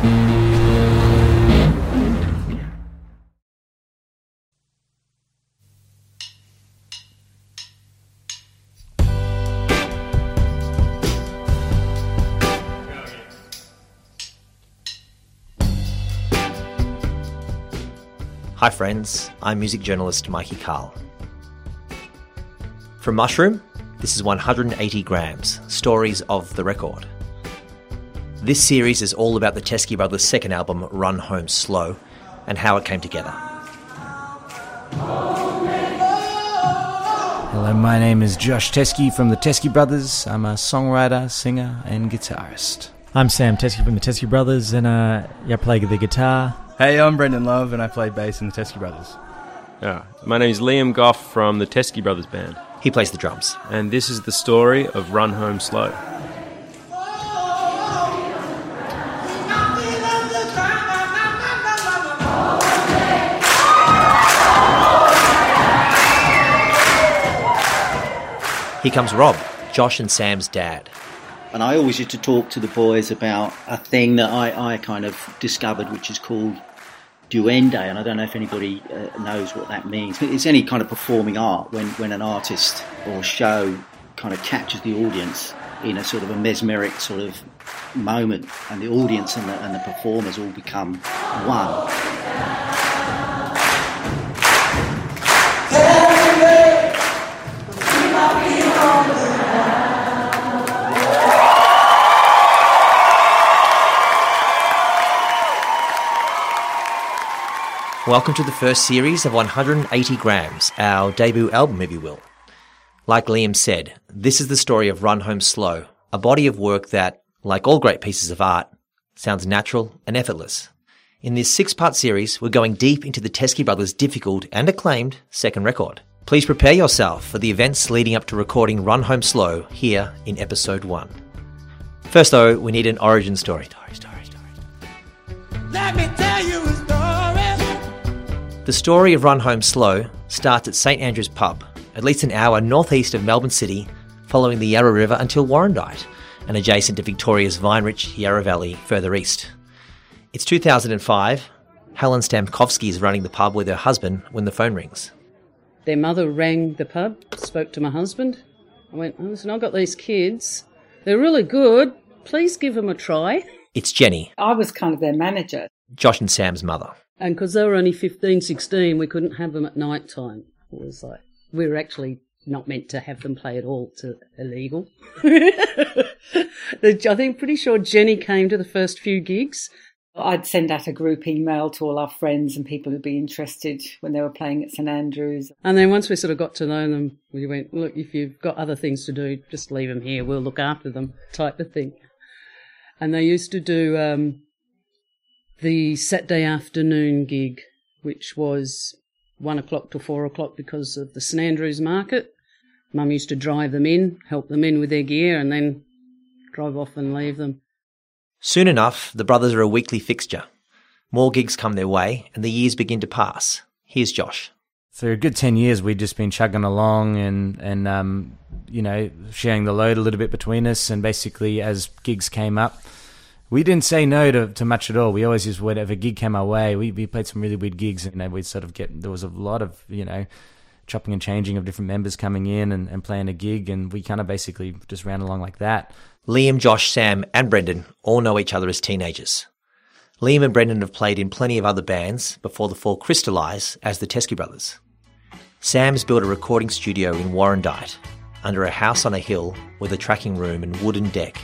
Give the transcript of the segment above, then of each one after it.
Hi, friends. I'm music journalist Mikey Cahill. From Mushroom, this is 180 Grams Stories of the Record. This series is all about the Teskey Brothers' second album, Run Home Slow, and how it came together. Hello, my name is Josh Teskey from the Teskey Brothers. I'm a songwriter, singer, and guitarist. I'm Sam Teskey from the Teskey Brothers, and uh, yeah, I play the guitar. Hey, I'm Brendon Love, and I play bass in the Teskey Brothers. Yeah. My name is Liam Gough from the Teskey Brothers Band, He plays the drums. and this is the story of Run Home Slow. Here comes Rob, Josh and Sam's dad. And I always used to talk to the boys about a thing that I, I kind of discovered, which is called duende. And I don't know if anybody uh, knows what that means. It's any kind of performing art when, when an artist or show kind of captures the audience in a sort of a mesmeric sort of moment, and the audience and the, and the performers all become one. Welcome to the first series of 180 Grams, our debut album, if you will. Like Liam said, this is the story of Run Home Slow, a body of work that, like all great pieces of art, sounds natural and effortless. In this six part series, we're going deep into the Teskey Brothers' difficult and acclaimed second record. Please prepare yourself for the events leading up to recording Run Home Slow here in episode one. First, though, we need an origin story. Story, story, story. Let me The story of Run Home Slow starts at St Andrew's Pub, at least an hour northeast of Melbourne City, following the Yarra River until Warrandyte, and adjacent to Victoria's vine-rich Yarra Valley further east. It's 2005. Helen Stamkovski is running the pub with her husband when the phone rings. Their mother rang the pub, spoke to my husband. I went, oh, listen, I've got these kids. They're really good. Please give them a try. It's Jenny, I was kind of their manager. Josh and Sam's mother. And because they were only 15, 16, we couldn't have them at night time. It was like, we were actually not meant to have them play at all. It's illegal. I think pretty sure Jenny came to the first few gigs. I'd send out a group email to all our friends and people who'd be interested when they were playing at St Andrews. And then once we sort of got to know them, we went, look, if you've got other things to do, just leave them here. We'll look after them, type of thing. And they used to do um, the Saturday afternoon gig, which was one o'clock to four o'clock because of the St Andrews market. Mum used to drive them in, help them in with their gear, and then drive off and leave them. Soon enough, the brothers are a weekly fixture. More gigs come their way, and the years begin to pass. Here's Josh. For a good 10 years, we'd just been chugging along and, and um, you know, sharing the load a little bit between us. And basically, as gigs came up, we didn't say no to, to much at all. We always just, whatever gig came our way, we, we played some really weird gigs. And then we'd sort of get, there was a lot of, you know, chopping and changing of different members coming in and, and playing a gig. And we kind of basically just ran along like that. Liam, Josh, Sam, and Brendon all know each other as teenagers. Liam and Brendon have played in plenty of other bands before the four crystallise as the Teskey Brothers. Sam's built a recording studio in Warrandyte, under a house on a hill with a tracking room and wooden deck.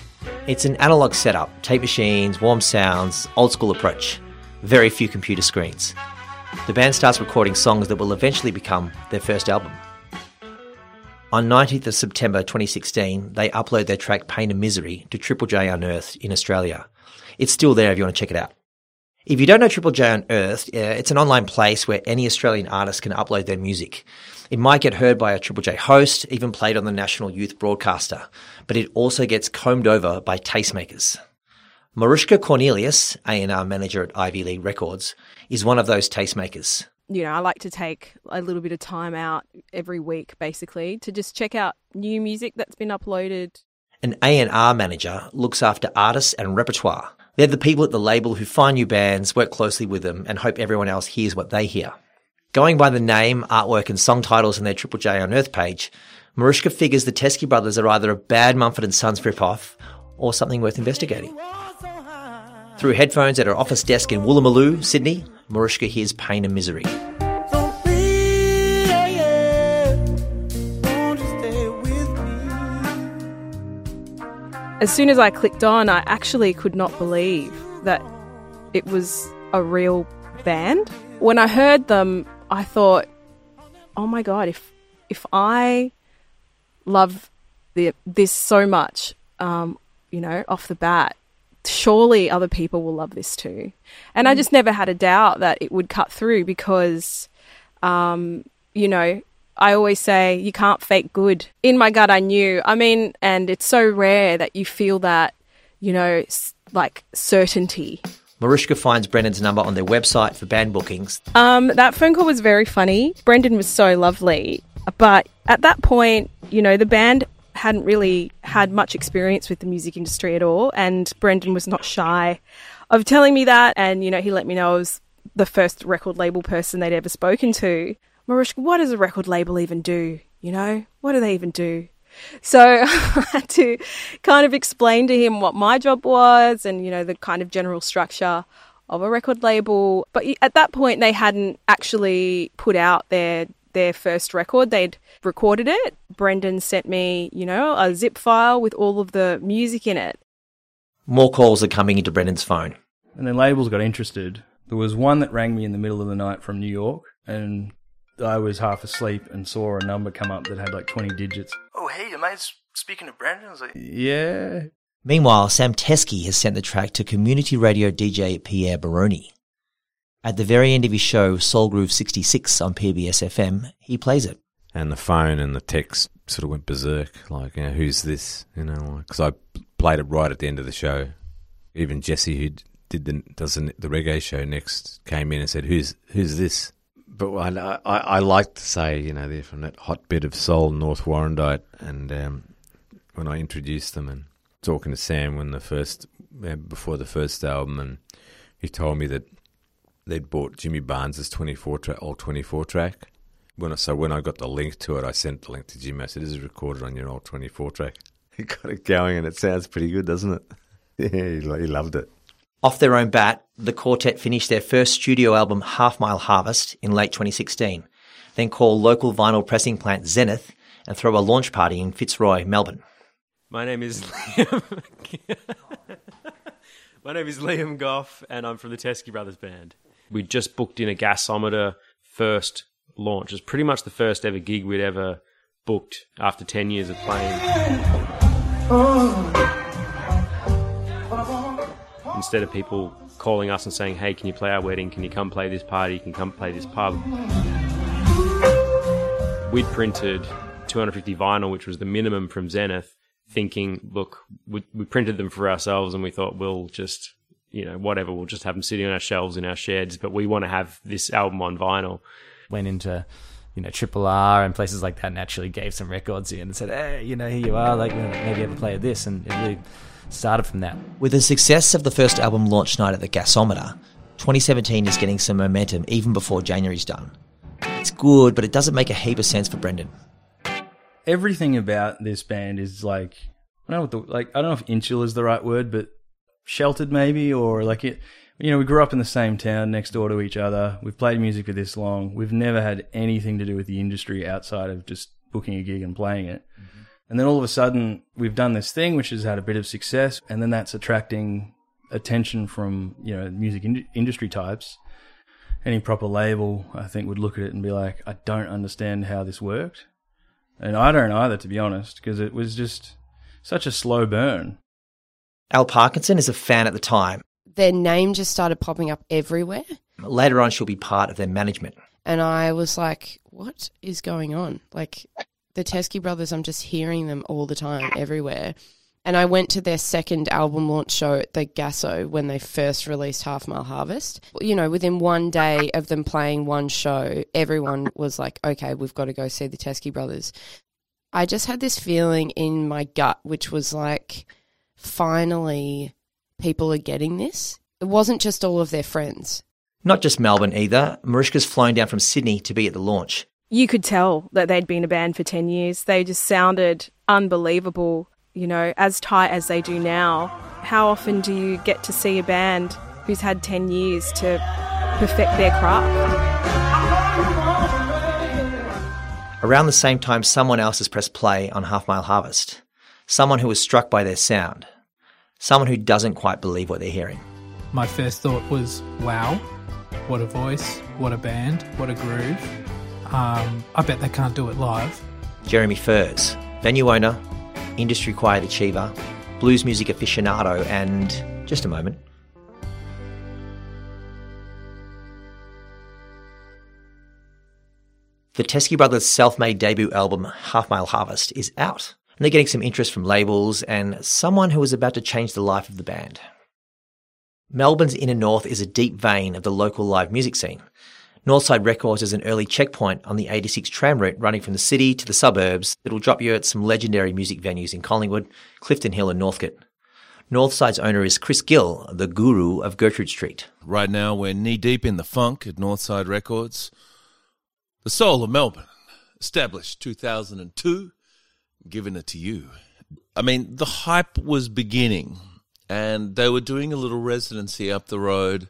It's an analogue setup, tape machines, warm sounds, old school approach, very few computer screens. The band starts recording songs that will eventually become their first album. On 19th of September 2016, they upload their track Pain and Misery to Triple J Unearthed in Australia. It's still there if you want to check it out. If you don't know Triple J Unearthed, uh, it's an online place where any Australian artist can upload their music. It might get heard by a Triple J host, even played on the national youth broadcaster, but it also gets combed over by tastemakers. Marihuzka Cornelius, A&R manager at Ivy League Records, is one of those tastemakers. you know, I like to take a little bit of time out every week, basically, to just check out new music that's been uploaded. An A&R manager looks after artists and repertoire, They're the people at the label who find new bands, work closely with them, and hope everyone else hears what they hear. Going by the name, artwork, and song titles in their Triple J Unearthed page, Marihuzka figures the Teskey brothers are either a bad Mumford and Sons ripoff or something worth investigating. Through headphones at her office desk in Woolloomooloo, Sydney, Marihuzka hears Pain and Misery. As soon as I clicked on, I actually could not believe that it was a real band. When I heard them, I thought, "Oh my god, if if I love the, this so much, um, you know, off the bat, surely other people will love this too." And I just never had a doubt that it would cut through because, um, you know, I always say you can't fake good. In my gut, I knew. I mean, and it's so rare that you feel that, you know, like certainty. Marihuzka finds Brendon's number on their website for band bookings. Um, that phone call was very funny. Brendon was so lovely, but at that point, you know, the band hadn't really had much experience with the music industry at all, and Brendon was not shy of telling me that. And you know, he let me know I was the first record label person they'd ever spoken to. Marihuzka, what does a record label even do? You know, what do they even do? So I had to kind of explain to him what my job was and, you know, the kind of general structure of a record label. But at that point, they hadn't actually put out their their first record. They'd recorded it. Brendon sent me, you know, a zip file with all of the music in it. More calls are coming into Brendon's phone. And then labels got interested. There was one that rang me in the middle of the night from New York, and I was half asleep and saw a number come up that had like 20 digits. Oh, hey, am I speaking to Brandon. I was like, Yeah. Meanwhile, Sam Teskey has sent the track to community radio DJ Pierre Baroni. At the very end of his show, Soul Groove 66 on PBS FM, he plays it. and the phone and the text sort of went berserk. Like, you know, who's this? You know, because I played it right at the end of the show. Even Jesse, who did the does the, the reggae show next, came in and said, "Who's who's this?" But I, I, I like to say, you know, they're from that hot bit of soul, North Warrandyte, and um, when I introduced them and talking to Sam when the first uh, before the first album, and he told me that they'd bought Jimmy Barnes's twenty four track, old twenty four track. When I, so when I got the link to it, I sent the link to Jimmy. I said, "This is recorded on your old twenty four track." He got it going, and it sounds pretty good, doesn't it? yeah, he, he loved it. Off their own bat, the quartet finished their first studio album, Half Mile Harvest, in late 2016, then call local vinyl pressing plant Zenith and throw a launch party in Fitzroy, Melbourne. My name is Liam. My name is Liam Gough, and I'm from the Teskey Brothers Band. We just booked in a gasometer first launch. It was pretty much the first ever gig we'd ever booked after 10 years of playing. Oh. Instead of people calling us and saying, hey, can you play our wedding? Can you come play this party? Can you come play this pub? We'd printed 250 vinyl, which was the minimum from Zenith, thinking, look, we, we printed them for ourselves and we thought we'll just, you know, whatever, we'll just have them sitting on our shelves in our sheds, but we want to have this album on vinyl. Went into, you know, Triple R and places like that and actually gave some records in and said, hey, you know, here you are, like maybe ever play this. And it really started from that. With the success of the first album launch night at the Gasometer, 2017 is getting some momentum even before January's done. It's good, but it doesn't make a heap of sense for Brendon. Everything about this band is like I don't know what the like I don't know if insular is the right word, but sheltered maybe or like it you know, we grew up in the same town next door to each other. We've played music for this long. We've never had anything to do with the industry outside of just booking a gig and playing it. And then all of a sudden, we've done this thing which has had a bit of success, and then that's attracting attention from you know music in- industry types. Any proper label, I think, would look at it and be like, "I don't understand how this worked," and I don't either, to be honest, because it was just such a slow burn. Al Parkinson is a fan at the time. Their name just started popping up everywhere. Later on, she'll be part of their management. And I was like, what is going on? Like, the Teskey brothers, I'm just hearing them all the time, everywhere. And I went to their second album launch show at the Gasso when they first released Half Mile Harvest. You know, within one day of them playing one show, everyone was like, okay, we've got to go see the Teskey brothers. I just had this feeling in my gut, which was like, finally, people are getting this. It wasn't just all of their friends. Not just Melbourne either. Marihuzka's flown down from Sydney to be at the launch. You could tell that they'd been a band for 10 years. They just sounded unbelievable, you know, as tight as they do now. How often do you get to see a band who's had 10 years to perfect their craft? Around the same time, someone else has pressed play on Half Mile Harvest. Someone who was struck by their sound. Someone who doesn't quite believe what they're hearing. My first thought was, wow, what a voice, what a band, what a groove. Um, I bet they can't do it live. Jeremy Furze, venue owner, industry quiet achiever, blues music aficionado, and just a moment. The Teskey Brothers' self made debut album, Half Mile Harvest, is out. And they're getting some interest from labels and someone who is about to change the life of the band. Melbourne's inner north is a deep vein of the local live music scene. Northside Records is an early checkpoint on the 86 tram route running from the city to the suburbs that'll drop you at some legendary music venues in Collingwood, Clifton Hill, and Northcote. Northside's owner is Chris Gill, the guru of Gertrude Street. Right now, we're knee deep in the funk at Northside Records. The soul of Melbourne, established 2002, giving it to you. I mean, the hype was beginning, and they were doing a little residency up the road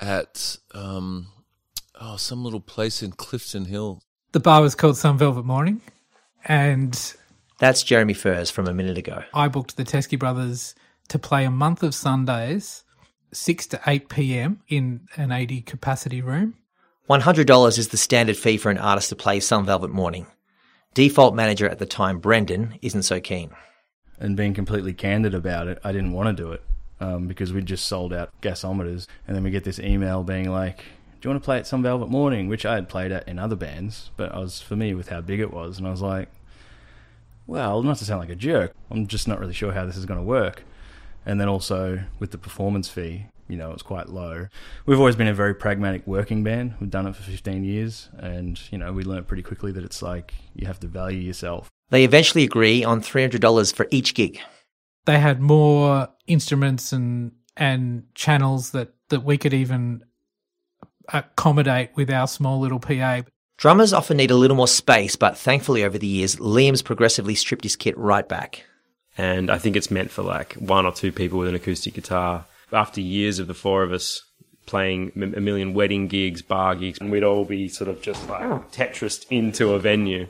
at um, oh some little place in Clifton Hill. The bar was called Some Velvet Morning, and That's Jeremy Furze from a minute ago. I booked the Teskey Brothers to play a month of Sundays, 6 to 8 p.m. in an 80 capacity room. $100 is the standard fee for an artist to play Some Velvet Morning. Default manager at the time, Brendon, isn't so keen. And being completely candid about it, I didn't want to do it um, because we'd just sold out gasometers. And then we get this email being like, Do you want to play at Some Velvet Morning? Which I had played at in other bands, but I was familiar with how big it was. And I was like, Well, not to sound like a jerk, I'm just not really sure how this is going to work. And then also with the performance fee, you know, it's quite low. We've always been a very pragmatic working band. We've done it for 15 years, and you know, we learned pretty quickly that it's like you have to value yourself. They eventually agree on $300 for each gig. They had more instruments and and channels that that we could even accommodate with our small little PA. Drummers often need a little more space, but thankfully over the years, Liam's progressively stripped his kit right back. And I think it's meant for like one or two people with an acoustic guitar. After years of the four of us playing a million wedding gigs, bar gigs, and we'd all be sort of just like oh. Tetrised into a venue.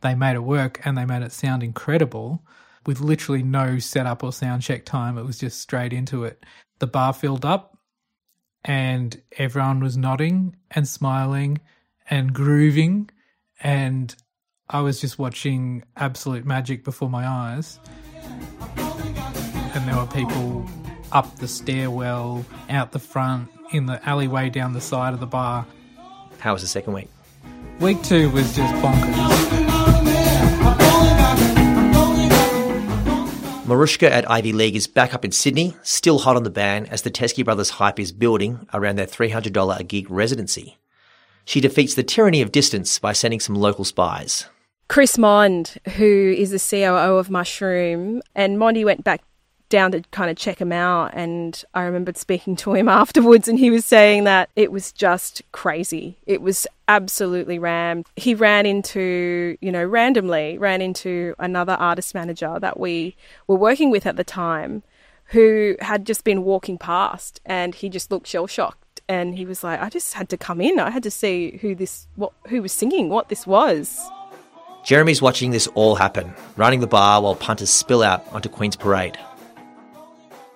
They made it work and they made it sound incredible with literally no setup or sound check time. It was just straight into it. The bar filled up and everyone was nodding and smiling and grooving. And I was just watching absolute magic before my eyes. And there were people up the stairwell, out the front, in the alleyway down the side of the bar. How was the second week? Week two was just bonkers. Marihuzka at Ivy League is back up in Sydney, still hot on the ban as the Teskey Brothers hype is building around their $300 a gig residency. She defeats the tyranny of distance by sending some local spies. Chris Mond, who is the COO of Mushroom, and Mondy went back down to kind of check him out. And I remembered speaking to him afterwards, and he was saying that it was just crazy. It was absolutely rammed. He ran into, you know, randomly ran into another artist manager that we were working with at the time who had just been walking past and he just looked shell shocked and he was like I just had to come in I had to see who this what who was singing what this was Jeremy's watching this all happen, running the bar while punters spill out onto Queen's Parade.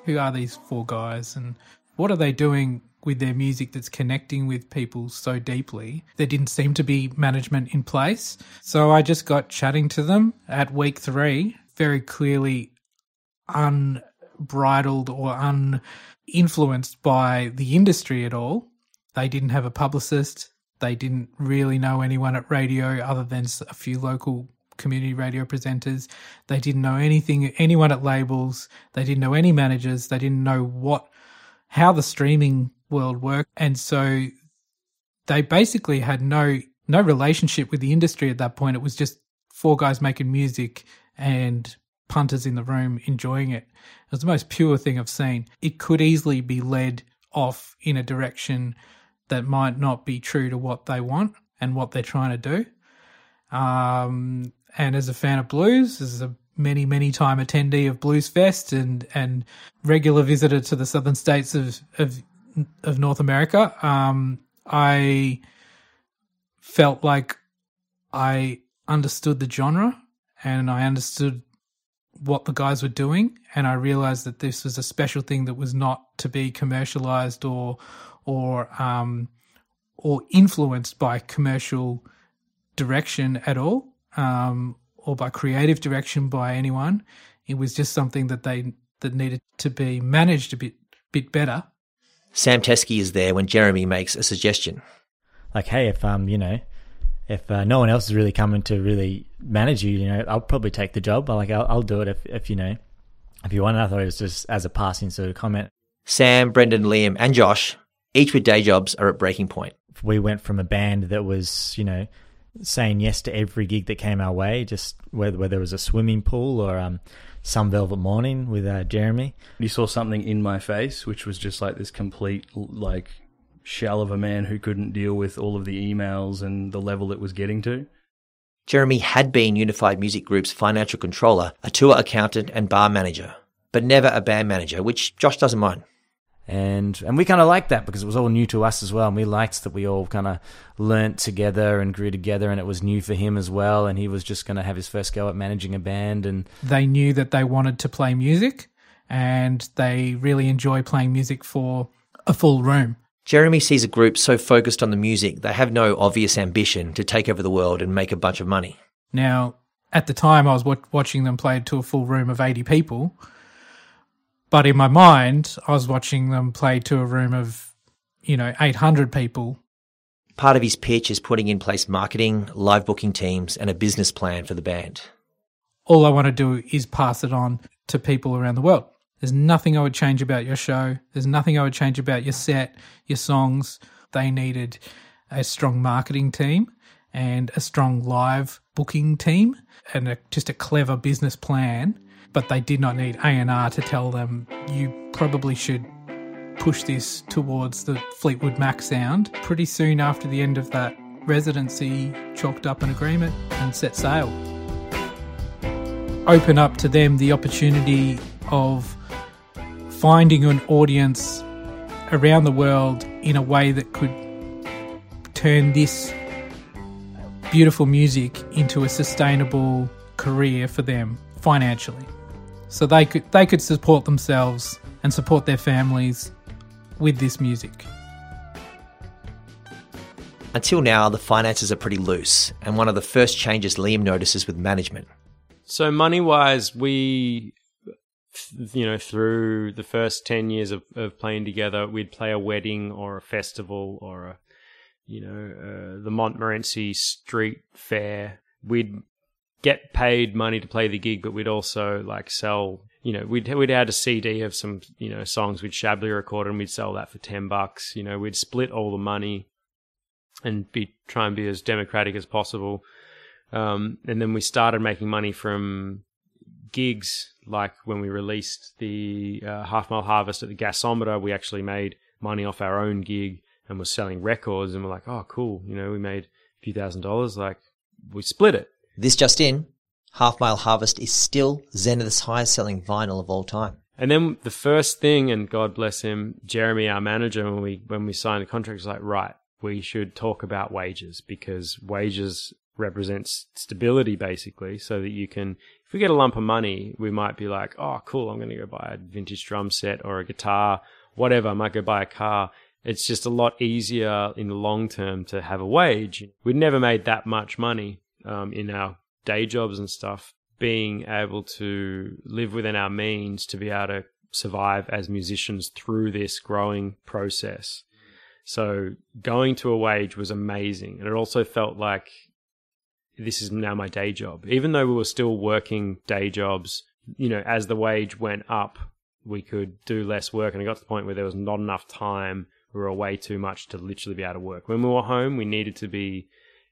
Who are these four guys and what are they doing with their music that's connecting with people so deeply? There didn't seem to be management in place. So I just got chatting to them at week three, very clearly unbridled or uninfluenced by the industry at all. They didn't have a publicist. They didn't really know anyone at radio other than a few local community radio presenters. They didn't know anything, anyone at labels. They didn't know any managers. They didn't know what, how the streaming world worked. And so they basically had no, no relationship with the industry at that point. It was just four guys making music and punters in the room enjoying it. It was the most pure thing I've seen. It could easily be led off in a direction that might not be true to what they want and what they're trying to do. Um, and as a fan of blues, as a many, many time attendee of Blues Fest and, and regular visitor to the southern states of, of, of North America, um, I felt like I understood the genre and I understood what the guys were doing and I realized that this was a special thing that was not to be commercialized or or um or influenced by commercial direction at all um or by creative direction by anyone it was just something that they that needed to be managed a bit bit better Sam Teskey is there when Jeremy makes a suggestion. Like, hey, if um, you know, if uh, no one else is really coming to really manage you, you know, I'll probably take the job. But like, I'll, I'll do it if, if you know, if you want. I thought it was just as a passing sort of comment. Sam, Brendon, Liam, and Josh, each with day jobs, are at breaking point. We went from a band that was, you know, saying yes to every gig that came our way, just whether whether it was a swimming pool or um, some Velvet Morning with uh, Jeremy. You saw something in my face, which was just like this complete like shell of a man who couldn't deal with all of the emails and the level it was getting to. Jeremy had been Unified Music Group's financial controller, a tour accountant, and bar manager, but never a band manager, which Josh doesn't mind. And and we kind of liked that because it was all new to us as well, and we liked that we all kind of learnt together and grew together, and it was new for him as well, and he was just going to have his first go at managing a band, and they knew that they wanted to play music and they really enjoy playing music for a full room. Jeremy sees a group so focused on the music they have no obvious ambition to take over the world and make a bunch of money. Now, at the time, I was w- watching them play to a full room of 80 people. But in my mind, I was watching them play to a room of, you know, 800 people. Part of his pitch is putting in place marketing, live booking teams, and a business plan for the band. All I want to do is pass it on to people around the world. There's nothing I would change about your show. There's nothing I would change about your set, your songs. They needed a strong marketing team and a strong live booking team and a, just a clever business plan. But they did not need A&R to tell them you probably should push this towards the Fleetwood Mac sound. Pretty soon after the end of that residency, chalked up an agreement and set sail. Open up to them the opportunity of finding an audience around the world in a way that could turn this beautiful music into a sustainable career for them financially. So they could they could support themselves and support their families with this music. Until now, the finances are pretty loose, and one of the first changes Liam notices with management. So money wise, we you know, through the first 10 years of, of playing together, we'd play a wedding or a festival or a, you know, uh, the Montmorency Street Fair. We'd get paid money to play the gig, but we'd also like sell, you know, we'd, we'd had a CD of some, you know, songs we'd shabbily record and we'd sell that for 10 bucks. You know, we'd split all the money and be, try and be as democratic as possible. Um, and then we started making money from gigs like when we released the uh, Half Mile Harvest at the Gasometer, we actually made money off our own gig and was selling records, and we're like, oh, cool, you know, we made a few thousand dollars. Like, we split it. This just in, Half Mile Harvest is still Zenith's highest selling vinyl of all time. And then the first thing, and God bless him, Jeremy, our manager, when we when we signed the contract, was like, right, we should talk about wages because wages represents stability basically so that you can if we get a lump of money we might be like oh cool i'm going to go buy a vintage drum set or a guitar whatever i might go buy a car it's just a lot easier in the long term to have a wage. We'd never made that much money um, in our day jobs and stuff being able to live within our means to be able to survive as musicians through this growing process so going to a wage was amazing and it also felt like this is now my day job. Even though we were still working day jobs, you know, as the wage went up, we could do less work. And it got to the point where there was not enough time. We were away too much to literally be able to work. When we were home, we needed to be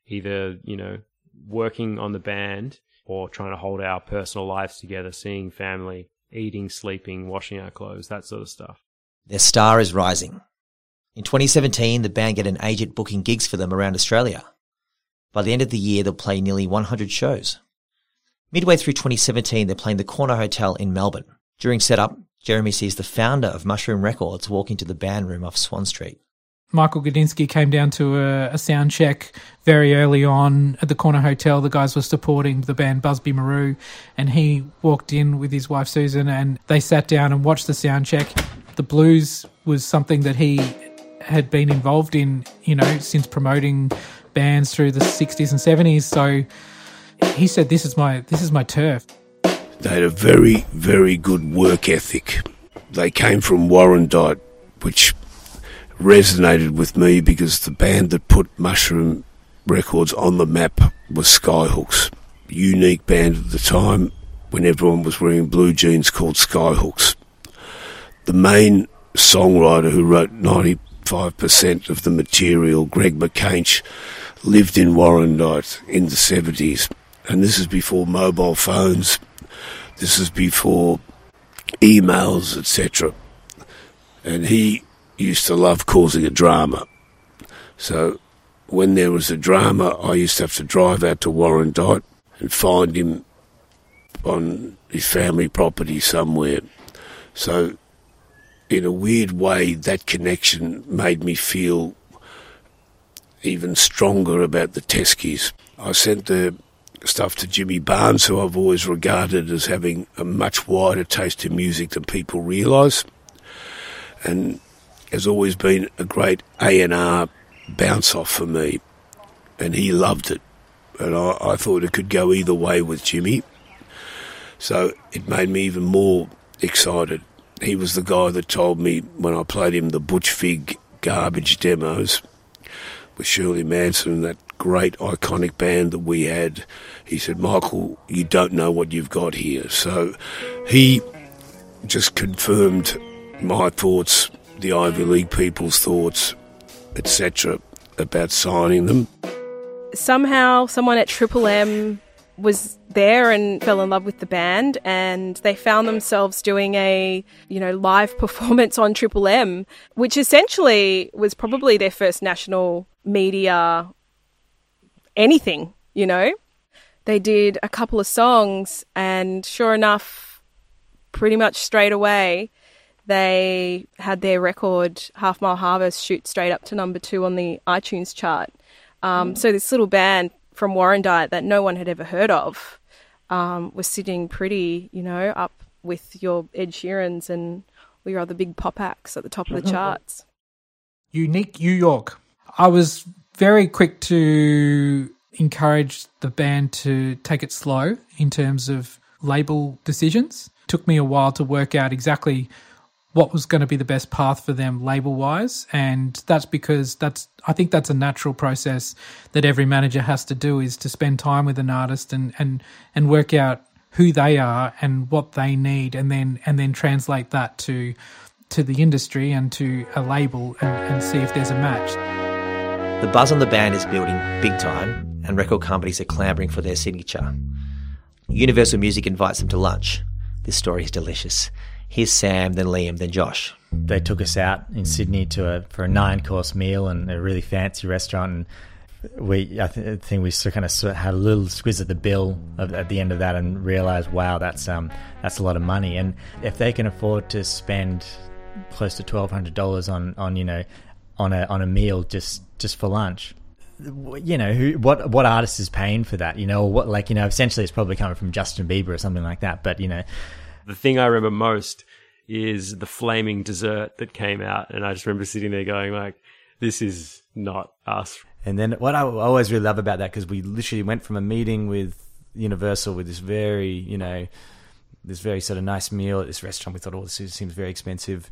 either, you know, working on the band or trying to hold our personal lives together, seeing family, eating, sleeping, washing our clothes, that sort of stuff. Their star is rising. In 2017, the band get an agent booking gigs for them around Australia. By the end of the year, they'll play nearly 100 shows. Midway through 2017, they're playing the Corner Hotel in Melbourne. During setup, Jeremy sees the founder of Mushroom Records walk into the band room off Swan Street. Michael Gudinski came down to a, a, sound check very early on at the Corner Hotel. The guys were supporting the band Busby Marou, and he walked in with his wife Susan, and they sat down and watched the sound check. The blues was something that he had been involved in, you know, since promoting bands through the 60s and 70s. So he said, "This is my this is my turf." They had a very very good work ethic. They came from Warrandyte, which resonated with me because the band that put Mushroom Records on the map was Skyhooks, unique band at the time when everyone was wearing blue jeans called Skyhooks. The main songwriter who wrote 95% of the material, Greg Macainsh, lived in Warrandyte in the 70s. And this is before mobile phones. This is before emails, etc. And he used to love causing a drama. So when there was a drama, I used to have to drive out to Warrandyte and find him on his family property somewhere. So, in a weird way, that connection made me feel even stronger about the Teskies. I sent the stuff to Jimmy Barnes, who I've always regarded as having a much wider taste in music than people realise. And has always been a great A&R bounce off for me, and he loved it. And I, I thought it could go either way with Jimmy. So it made me even more excited. He was the guy that told me when I played him the Butch Vig garbage demos with Shirley Manson, and that great iconic band that we had. He said, Michael, you don't know what you've got here. So he just confirmed my thoughts the Ivy League people's thoughts, etc., about signing them. Somehow, someone at Triple M was there and fell in love with the band and they found themselves doing a you know live performance on Triple M which essentially was probably their first national media anything you know they did a couple of songs and sure enough pretty much straight away they had their record Half Mile Harvest shoot straight up to number two on the iTunes chart. Um, mm. So this little band from Warrandyte that no one had ever heard of um, was sitting pretty, you know, up with your Ed Sheerans and all your other big pop acts at the top of the charts. Unique New York. I was very quick to encourage the band to take it slow in terms of label decisions. Took me a while to work out exactly what was going to be the best path for them label wise and that's because that's i think that's a natural process that every manager has to do is to spend time with an artist and and and work out who they are and what they need and then and then translate that to to the industry and to a label and, and see if there's a match. The buzz on the band is building big time and record companies are clamoring for their signature. Universal music invites them to lunch. This story is delicious Here's Sam, then Liam, then Josh. They took us out in Sydney to a for a nine course meal and a really fancy restaurant. And we, I, th- I think we kind of had a little squeeze at the bill at the end of that and realized, wow, that's um that's a lot of money. And if they can afford to spend close to twelve hundred dollars on on you know on a on a meal just just for lunch, you know who what what artist is paying for that you know what like you know essentially it's probably coming from Justin Bieber or something like that but you know the thing I remember most is the flaming dessert that came out, and I just remember sitting there going like, "This is not us." And then what I always really love about that because we literally went from a meeting with Universal with this very, you know, this very sort of nice meal at this restaurant. We thought, oh, this seems very expensive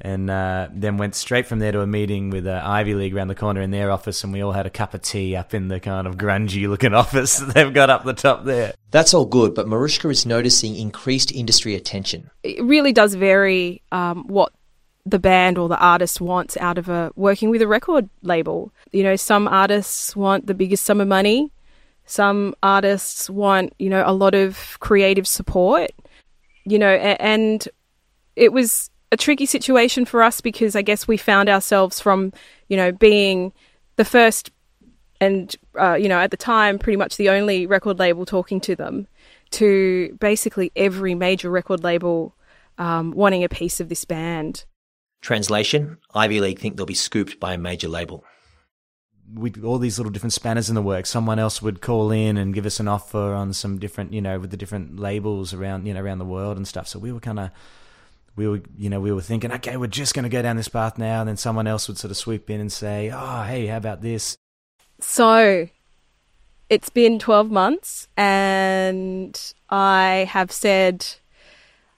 and uh, then went straight from there to a meeting with uh, Ivy League around the corner in their office, and we all had a cup of tea up in the kind of grungy looking office they've got up the top there. That's all good, but Marihuzka is noticing increased industry attention. It really does vary um, what the band or the artist wants out of a working with a record label. You know, some artists want the biggest sum of money. Some artists want, you know, a lot of creative support, you know, and it was a tricky situation for us because I guess we found ourselves from, you know, being the first and, uh, you know, at the time, pretty much the only record label talking to them to basically every major record label um, wanting a piece of this band. Translation Ivy League think they'll be scooped by a major label. we all these little different spanners in the works. Someone else would call in and give us an offer on some different, you know, with the different labels around, you know, around the world and stuff. So we were kind of, we were, you know, we were thinking, okay, we're just going to go down this path now. And then someone else would sort of swoop in and say, oh, hey, how about this? So it's been 12 months and I have said,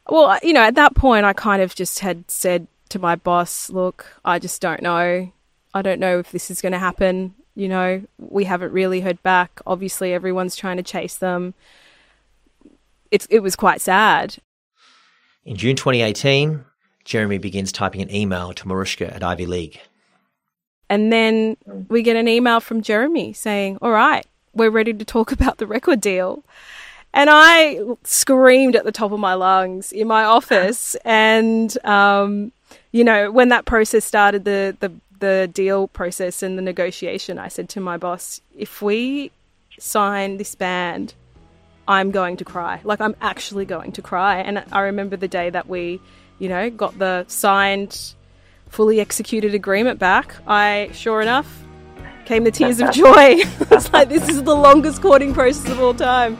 well, you know, at that point, I kind of just had said to my boss, look, I just don't know. I don't know if this is going to happen. You know, we haven't really heard back. Obviously, everyone's trying to chase them. It's, it was quite sad. In June 2018, Jeremy begins typing an email to Marihuzka at Ivy League. And then we get an email from Jeremy saying, All right, we're ready to talk about the record deal. And I screamed at the top of my lungs in my office. And, um, you know, when that process started, the, the, the deal process and the negotiation, I said to my boss, if we sign this band, I'm going to cry. Like, I'm actually going to cry. And I remember the day that we, you know, got the signed, fully executed agreement back. I, sure enough, came the tears of joy. it's like, this is the longest courting process of all time.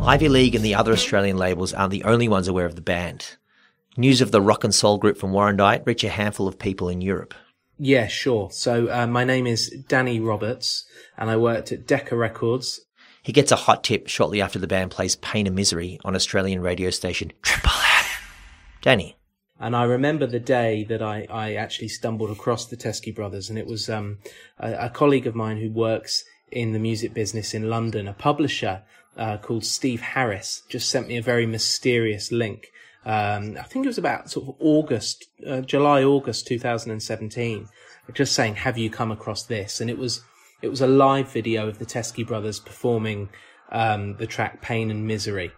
Ivy League and the other Australian labels aren't the only ones aware of the band. News of the rock and soul group from Warrandyte reach a handful of people in Europe. Yeah, sure. So uh, my name is Danny Roberts, and I worked at Decca Records. He gets a hot tip shortly after the band plays Pain and Misery on Australian radio station Triple M. Danny. And I remember the day that I, I actually stumbled across the Teskey brothers, and it was um, a, a colleague of mine who works in the music business in London, a publisher uh, called Steve Harris, just sent me a very mysterious link. Um, I think it was about sort of August, uh, July, August 2017, just saying, have you come across this? And it was, it was a live video of the Teskey brothers performing um, the track Pain and Misery.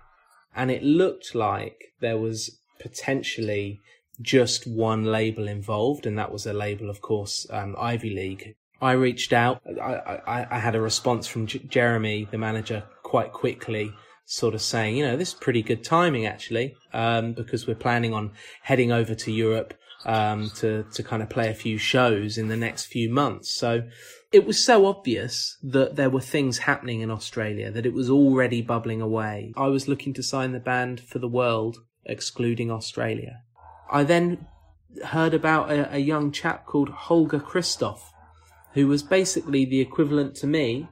And it looked like there was potentially just one label involved, and that was a label, of course, um, Ivy League. I reached out. I, I, I had a response from J- Jeremy, the manager, quite quickly, sort of saying, you know, this is pretty good timing actually, um, because we're planning on heading over to Europe um, to to kind of play a few shows in the next few months. So it was so obvious that there were things happening in Australia that it was already bubbling away. I was looking to sign the band for the world, excluding Australia. I then heard about a, a young chap called Holger Christoph, who was basically the equivalent to me,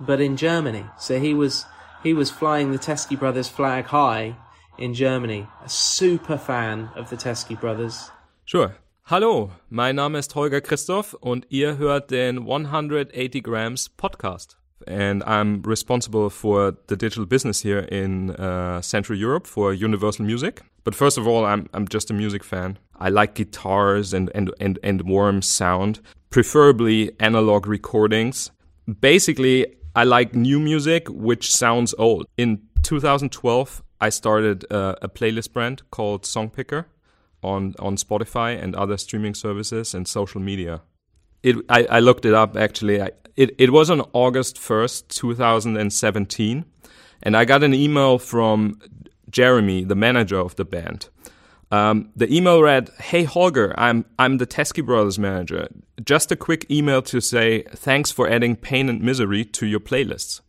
but in Germany. So he was he was flying the Teskey Brothers flag high in Germany. A super fan of the Teskey Brothers. Sure. Hallo, mein Name ist Holger Christoph und ihr hört den 180 Grams Podcast. And I'm responsible for the digital business here in uh, Central Europe for Universal Music. But first of all, I'm I'm just a music fan. I like guitars and and and, and warm sound, preferably analog recordings. Basically, I like new music which sounds old. In 2012, I started uh, a playlist brand called Songpickr on on Spotify and other streaming services and social media. It I, I looked it up actually. I, it it was on August 1st, 2017, and I got an email from Jeremy, the manager of the band. Um, the email read, "Hey Holger, I'm I'm the Teskey Brothers manager. Just a quick email to say thanks for adding Pain and Misery to your playlists."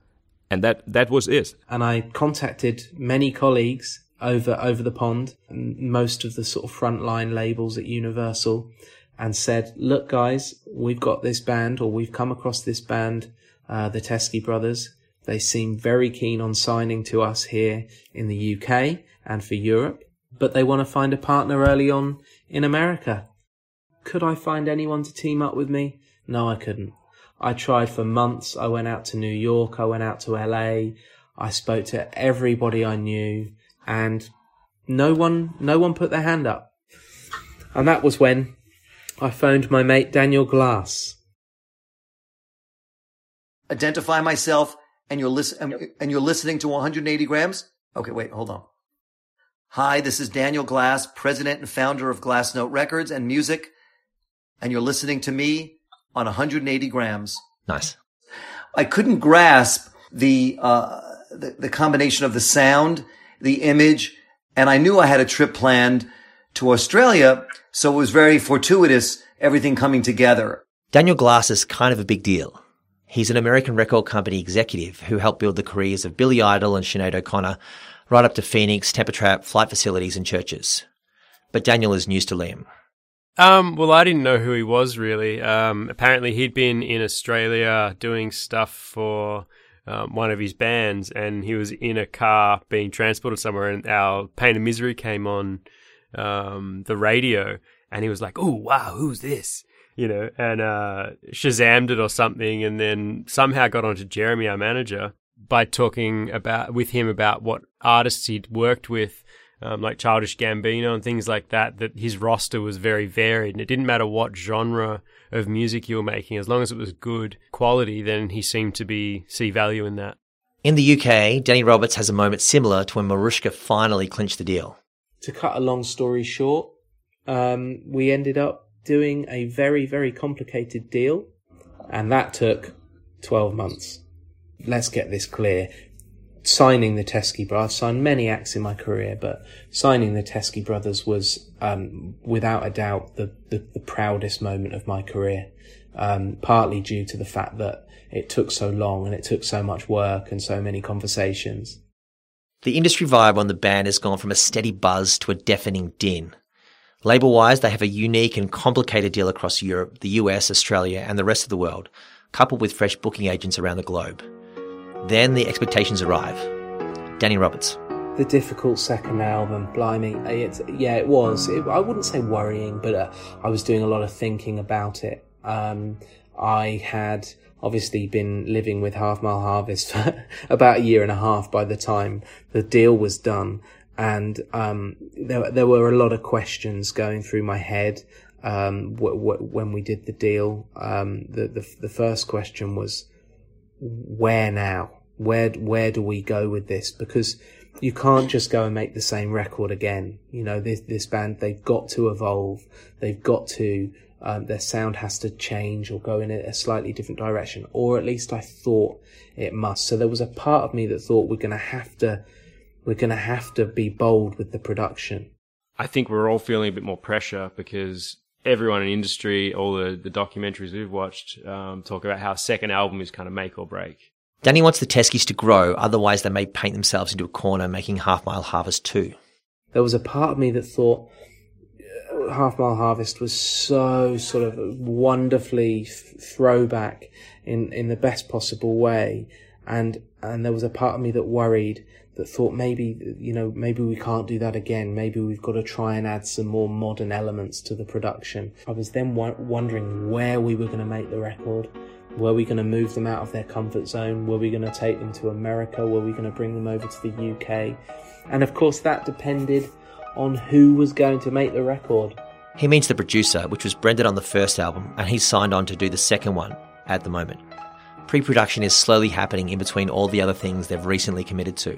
And that that was it. And I contacted many colleagues over over the pond, most of the sort of frontline labels at Universal, and said, "Look, guys, we've got this band, or we've come across this band, uh, the Teskey Brothers. They seem very keen on signing to us here in the UK and for Europe." But they want to find a partner early on in America. Could I find anyone to team up with me? No, I couldn't. I tried for months. I went out to New York. I went out to LA. I spoke to everybody I knew and no one, no one put their hand up. And that was when I phoned my mate Daniel Glass. Identify myself, and you're listen and you're listening to 180 grams. Okay, wait, hold on. Hi, this is Daniel Glass, president and founder of Glassnote Records and Music, and you're listening to me on 180 grams. Nice. I couldn't grasp the, uh, the, the combination of the sound, the image, and I knew I had a trip planned to Australia, so it was very fortuitous, everything coming together. Daniel Glass is kind of a big deal. He's an American record company executive who helped build the careers of Billy Idol and Sinead O'Connor, right up to Phoenix, Temper Trap, flight facilities, and churches. But Daniel is news to Liam. Um, well, I didn't know who he was really. Um, apparently, he'd been in Australia doing stuff for um, one of his bands, and he was in a car being transported somewhere, and our Pain and Misery came on um, the radio, and he was like, "Oh, wow, who's this?" You know, and uh, Shazammed it or something, and then somehow got onto Jeremy, our manager, by talking about with him about what artists he'd worked with um, like Childish Gambino and things like that, that his roster was very varied. And it didn't matter what genre of music you were making, as long as it was good quality, then he seemed to be see value in that. In the UK, Danny Roberts has a moment similar to when Marihuzka finally clinched the deal. To cut a long story short, um, we ended up doing a very, very complicated deal, and that took 12 months. Let's get this clear signing the Teskey brothers. I've signed many acts in my career, but signing the Teskey brothers was, um, without a doubt, the, the, the, proudest moment of my career. Um, partly due to the fact that it took so long and it took so much work and so many conversations. The industry vibe on the band has gone from a steady buzz to a deafening din. Label wise, they have a unique and complicated deal across Europe, the US, Australia, and the rest of the world, coupled with fresh booking agents around the globe. Then the expectations arrive. Danny Roberts. The difficult second album, blimey. It's, yeah, it was. It, I wouldn't say worrying, but uh, I was doing a lot of thinking about it. Um, I had obviously been living with Half Mile Harvest for about a year and a half by the time the deal was done. And, um, there, there were a lot of questions going through my head, um, when we did the deal. Um, the, the, the first question was, where now? Where where do we go with this? Because you can't just go and make the same record again. You know, this this band they've got to evolve. They've got to um, their sound has to change or go in a, a slightly different direction, or at least I thought it must. So there was a part of me that thought we're going to have to we're going to have to be bold with the production. I think we're all feeling a bit more pressure because everyone in industry, all the, the documentaries we've watched, um, talk about how second album is kind of make or break. Danny wants the Teskies to grow, otherwise they may paint themselves into a corner, making Half Mile Harvest 2. There was a part of me that thought uh, Half Mile Harvest was so sort of wonderfully throwback in, in the best possible way. And, and there was a part of me that worried that thought maybe, you know, maybe we can't do that again. Maybe we've got to try and add some more modern elements to the production. I was then wondering where we were going to make the record were we going to move them out of their comfort zone? Were we going to take them to America? Were we going to bring them over to the UK? And of course, that depended on who was going to make the record. He means the producer, which was Brendon on the first album, and he's signed on to do the second one at the moment. Pre production is slowly happening in between all the other things they've recently committed to.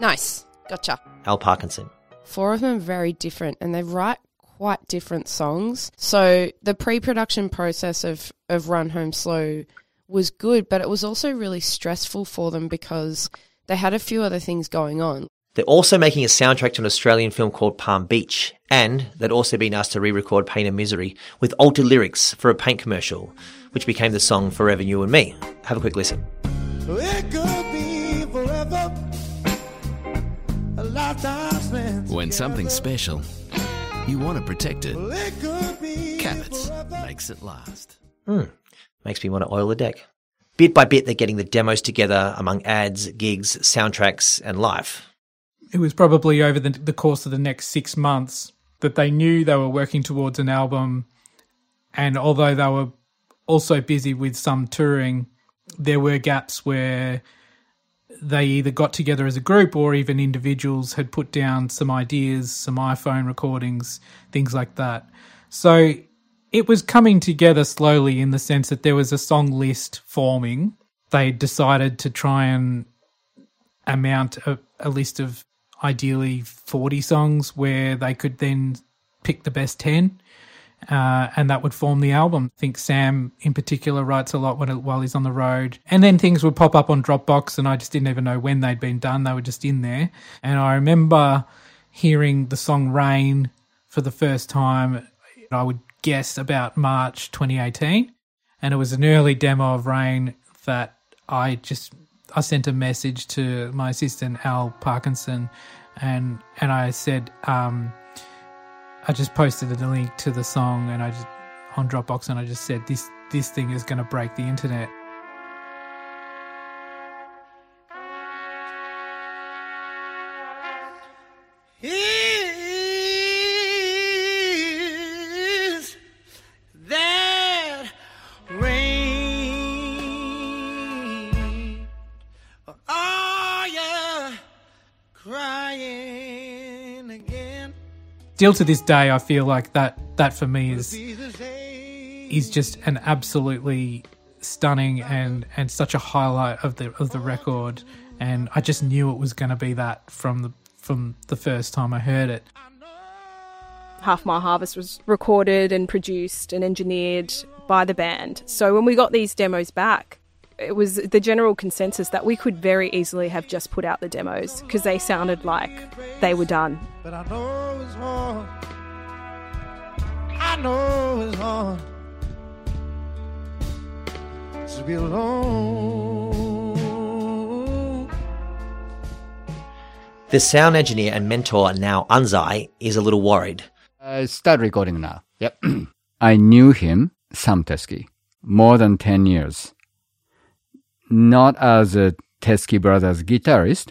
Nice. Gotcha. Al Parkinson. Four of them are very different, and they write quite different songs. So the pre production process of, of Run Home Slow was good, but it was also really stressful for them because they had a few other things going on. They're also making a soundtrack to an Australian film called Palm Beach, and they'd also been asked to re record Pain and Misery with altered lyrics for a paint commercial, which became the song Forever You and Me. Have a quick listen. When something's special, you want to protect it. Cabot's makes it last. Hmm. Makes me want to oil the deck. Bit by bit, they're getting the demos together among ads, gigs, soundtracks, and live. It was probably over the, the course of the next six months that they knew they were working towards an album. And although they were also busy with some touring, there were gaps where they either got together as a group or even individuals had put down some ideas, some iPhone recordings, things like that. So it was coming together slowly in the sense that there was a song list forming. They decided to try and amount a, a list of ideally 40 songs where they could then pick the best 10 uh, and that would form the album. I think Sam, in particular, writes a lot when, while he's on the road. And then things would pop up on Dropbox, and I just didn't even know when they'd been done. They were just in there. And I remember hearing the song Rain for the first time, I would guess about March 2018. And it was an early demo of Rain that I just I sent a message to my assistant Al Parkinson, and and I said, um, I just posted a link to the song, and I just on Dropbox, and I just said this this thing is going to break the internet. Still to this day, I feel like that that for me is is just an absolutely stunning and and such a highlight of the of the record. And I just knew it was going to be that from the from the first time I heard it. Half Mile Harvest was recorded and produced and engineered by the band. So when we got these demos back, it was the general consensus that we could very easily have just put out the demos because they sounded like they were done. But I know it's hard. I know it's hard to be alone. The sound engineer and mentor Nao Anzai is a little worried. I start recording now. Yep. I knew him, Sam Teskey, more than 10 years. Not as a Teskey Brothers guitarist,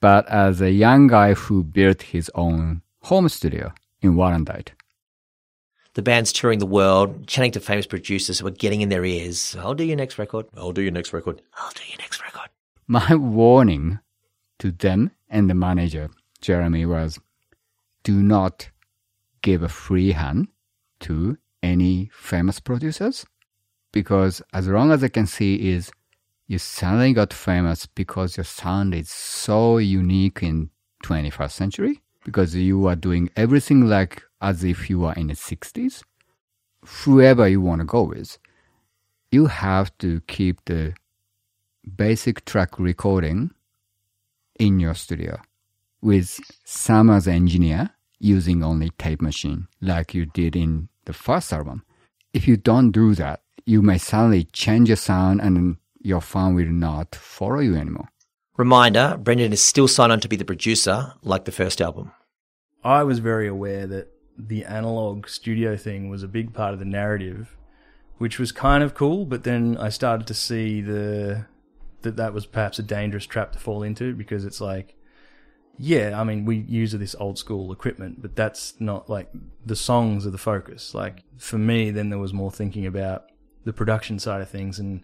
but as a young guy who built his own home studio in Warrandyte. The band's touring the world, chatting to famous producers who are getting in their ears. I'll do your next record. I'll do your next record. I'll do your next record. My warning to them and the manager, Jeremy, was do not give a free hand to any famous producers because as long as I can see is you suddenly got famous because your sound is so unique in 21st century because you are doing everything like as if you are in the 60s whoever you want to go with. You have to keep the basic track recording in your studio with some as engineer using only tape machine like you did in the first album. If you don't do that you may suddenly change your sound and your fan will not follow you anymore. Reminder Brendon is still signed on to be the producer, like the first album. I was very aware that the analog studio thing was a big part of the narrative, which was kind of cool. But then I started to see the that that was perhaps a dangerous trap to fall into because it's like, yeah, I mean, we use this old school equipment, but that's not like the songs are the focus. Like for me, then there was more thinking about the production side of things and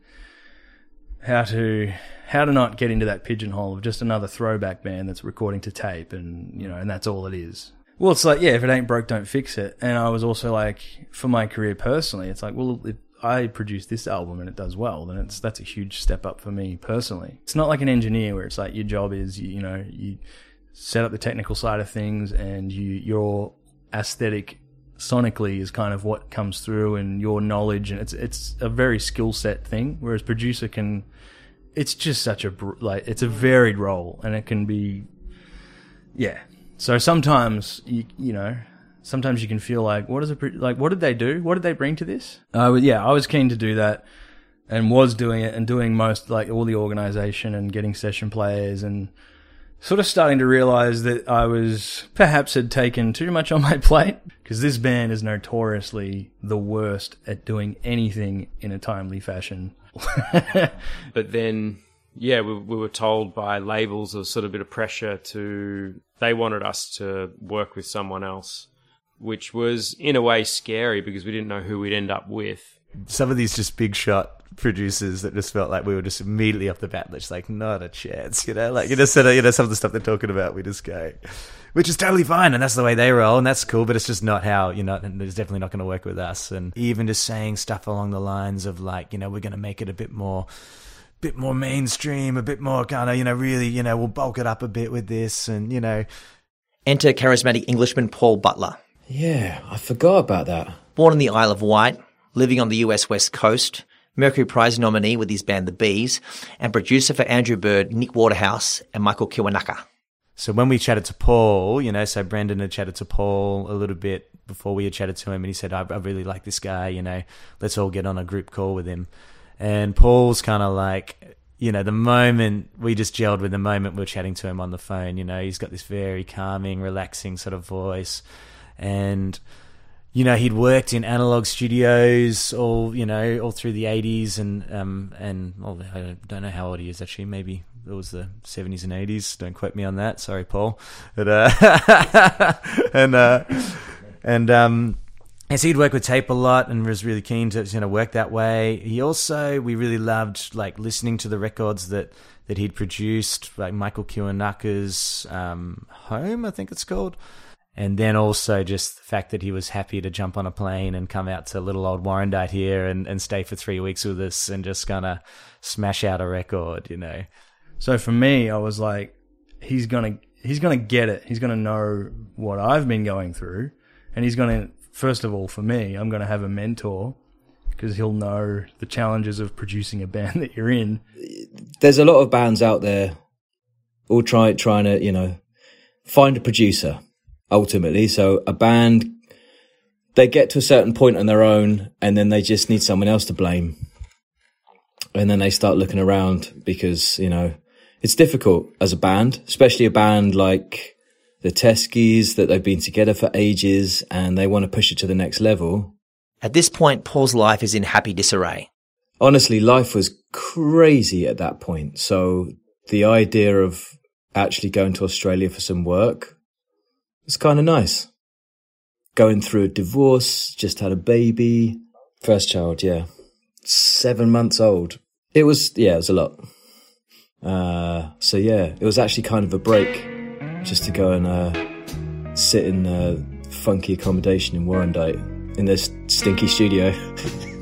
how to how to not get into that pigeonhole of just another throwback band that's recording to tape and you know and that's all it is. Well it's like yeah if it ain't broke don't fix it. And i was also like for my career personally it's like well if i produce this album and it does well then it's that's a huge step up for me personally. It's not like an engineer where it's like your job is you, you know you set up the technical side of things and you your aesthetic sonically is kind of what comes through and your knowledge and it's it's a very skill set thing whereas producer can it's just such a like it's a varied role and it can be yeah. So sometimes you you know sometimes you can feel like what is it like what did they do? What did they bring to this? Uh, yeah i was keen to do that and was doing it and doing most like all the organization and getting session players and sort of starting to realize that I was perhaps had taken too much on my plate because this band is notoriously the worst at doing anything in a timely fashion. but then, yeah, we, we were told by labels a sort of bit of pressure to, they wanted us to work with someone else, which was in a way scary because we didn't know who we'd end up with. Some of these just big shot producers that just felt like we were just immediately off the bat, just like not a chance, you know. Like you just said, you know, some of the stuff they're talking about, we just go, which is totally fine, and that's the way they roll, and that's cool. But it's just not how you know. And it's definitely not going to work with us. And even just saying stuff along the lines of like, you know, we're going to make it a bit more, bit more mainstream, a bit more kind of, you know, really, you know, we'll bulk it up a bit with this, and you know. Enter charismatic Englishman Paul Butler. Yeah, I forgot about that. Born in the Isle of Wight, living on the US West Coast, Mercury Prize nominee with his band The Bees, and producer for Andrew Bird, Nick Waterhouse, and Michael Kiwanuka. So when we chatted to Paul, you know, so Brendon had chatted to Paul a little bit before we had chatted to him, and he said, I, I really like this guy, you know, let's all get on a group call with him. And Paul's kind of like, you know, the moment we just gelled with the moment we were chatting to him on the phone, you know, he's got this very calming, relaxing sort of voice. And, you know, he'd worked in analog studios all, you know, all through the 80s and, um, and well, I don't know how old he is actually, maybe it was the 70s and 80s. Don't quote me on that. Sorry, Paul. But, uh, and, uh, and, um, Yes, he'd work with tape a lot and was really keen to you know work that way. He also we really loved like listening to the records that that he'd produced, like Michael Kiwanuka's um, Home, I think it's called. And then also just the fact that he was happy to jump on a plane and come out to little old Warrandyte here and, and stay for three weeks with us and just kind of smash out a record, you know. So for me, I was like, he's gonna he's gonna get it. He's gonna know what I've been going through, and he's gonna first of all for me, I'm gonna have a mentor because he'll know the challenges of producing a band that you're in. There's a lot of bands out there, all try trying to you know find a producer ultimately. So a band they get to a certain point on their own, and then they just need someone else to blame, and then they start looking around because you know it's difficult as a band, especially a band like the Teskies that they've been together for ages and they want to push it to the next level. At this point, Paul's life is in happy disarray. Honestly, life was crazy at that point. So the idea of actually going to Australia for some work was kind of nice. Going through a divorce, just had a baby. First child, yeah. Seven months old. It was, yeah, it was a lot. Uh, so yeah, it was actually kind of a break just to go and uh, sit in uh, funky accommodation in Warrandyte in this stinky studio.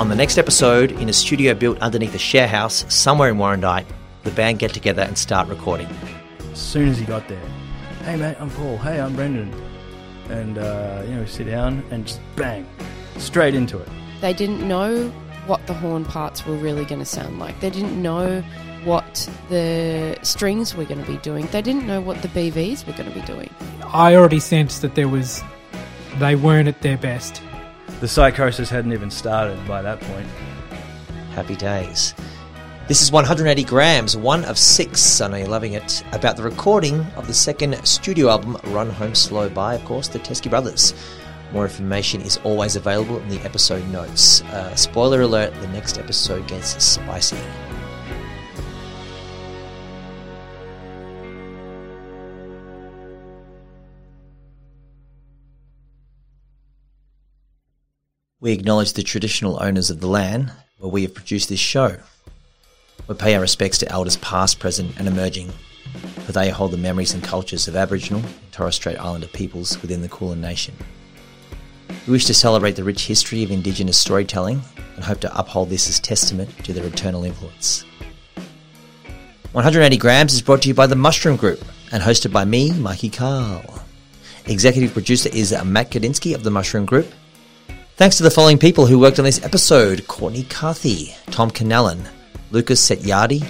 On the next episode, in a studio built underneath a share house somewhere in Warrandyte, the band get together and start recording. As soon as he got there, hey mate, I'm Paul. Hey, I'm Brendon. And uh, you know, we sit down and just bang, straight into it. They didn't know what the horn parts were really going to sound like. They didn't know what the strings were going to be doing. They didn't know what the BVs were going to be doing. I already sensed that there was, they weren't at their best. The psychosis hadn't even started by that point. Happy days. This is 180 grams, one of six. I know you're loving it. About the recording of the second studio album, Run Home Slow by, of course, the Teskey Brothers. More information is always available in the episode notes. Uh, spoiler alert: the next episode gets spicy. We acknowledge the traditional owners of the land where we have produced this show. We pay our respects to elders past, present, and emerging, for they hold the memories and cultures of Aboriginal and Torres Strait Islander peoples within the Kulin Nation. We wish to celebrate the rich history of Indigenous storytelling and hope to uphold this as testament to their eternal influence. 180 Grams is brought to you by the Mushroom Group and hosted by me, Mikey Cahill. Executive producer is Matt Gudinski of the Mushroom Group. Thanks to the following people who worked on this episode Courtney Carthy, Tom Canellan, Lucas Setyardi,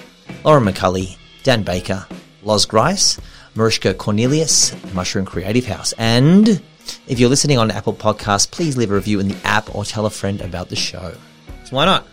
Lauren McCulley, Dan Baker, Loz Grice, Marihuzka Cornelius, Mushroom Creative House, and if you're listening on Apple Podcasts, please leave a review in the app or tell a friend about the show. So why not?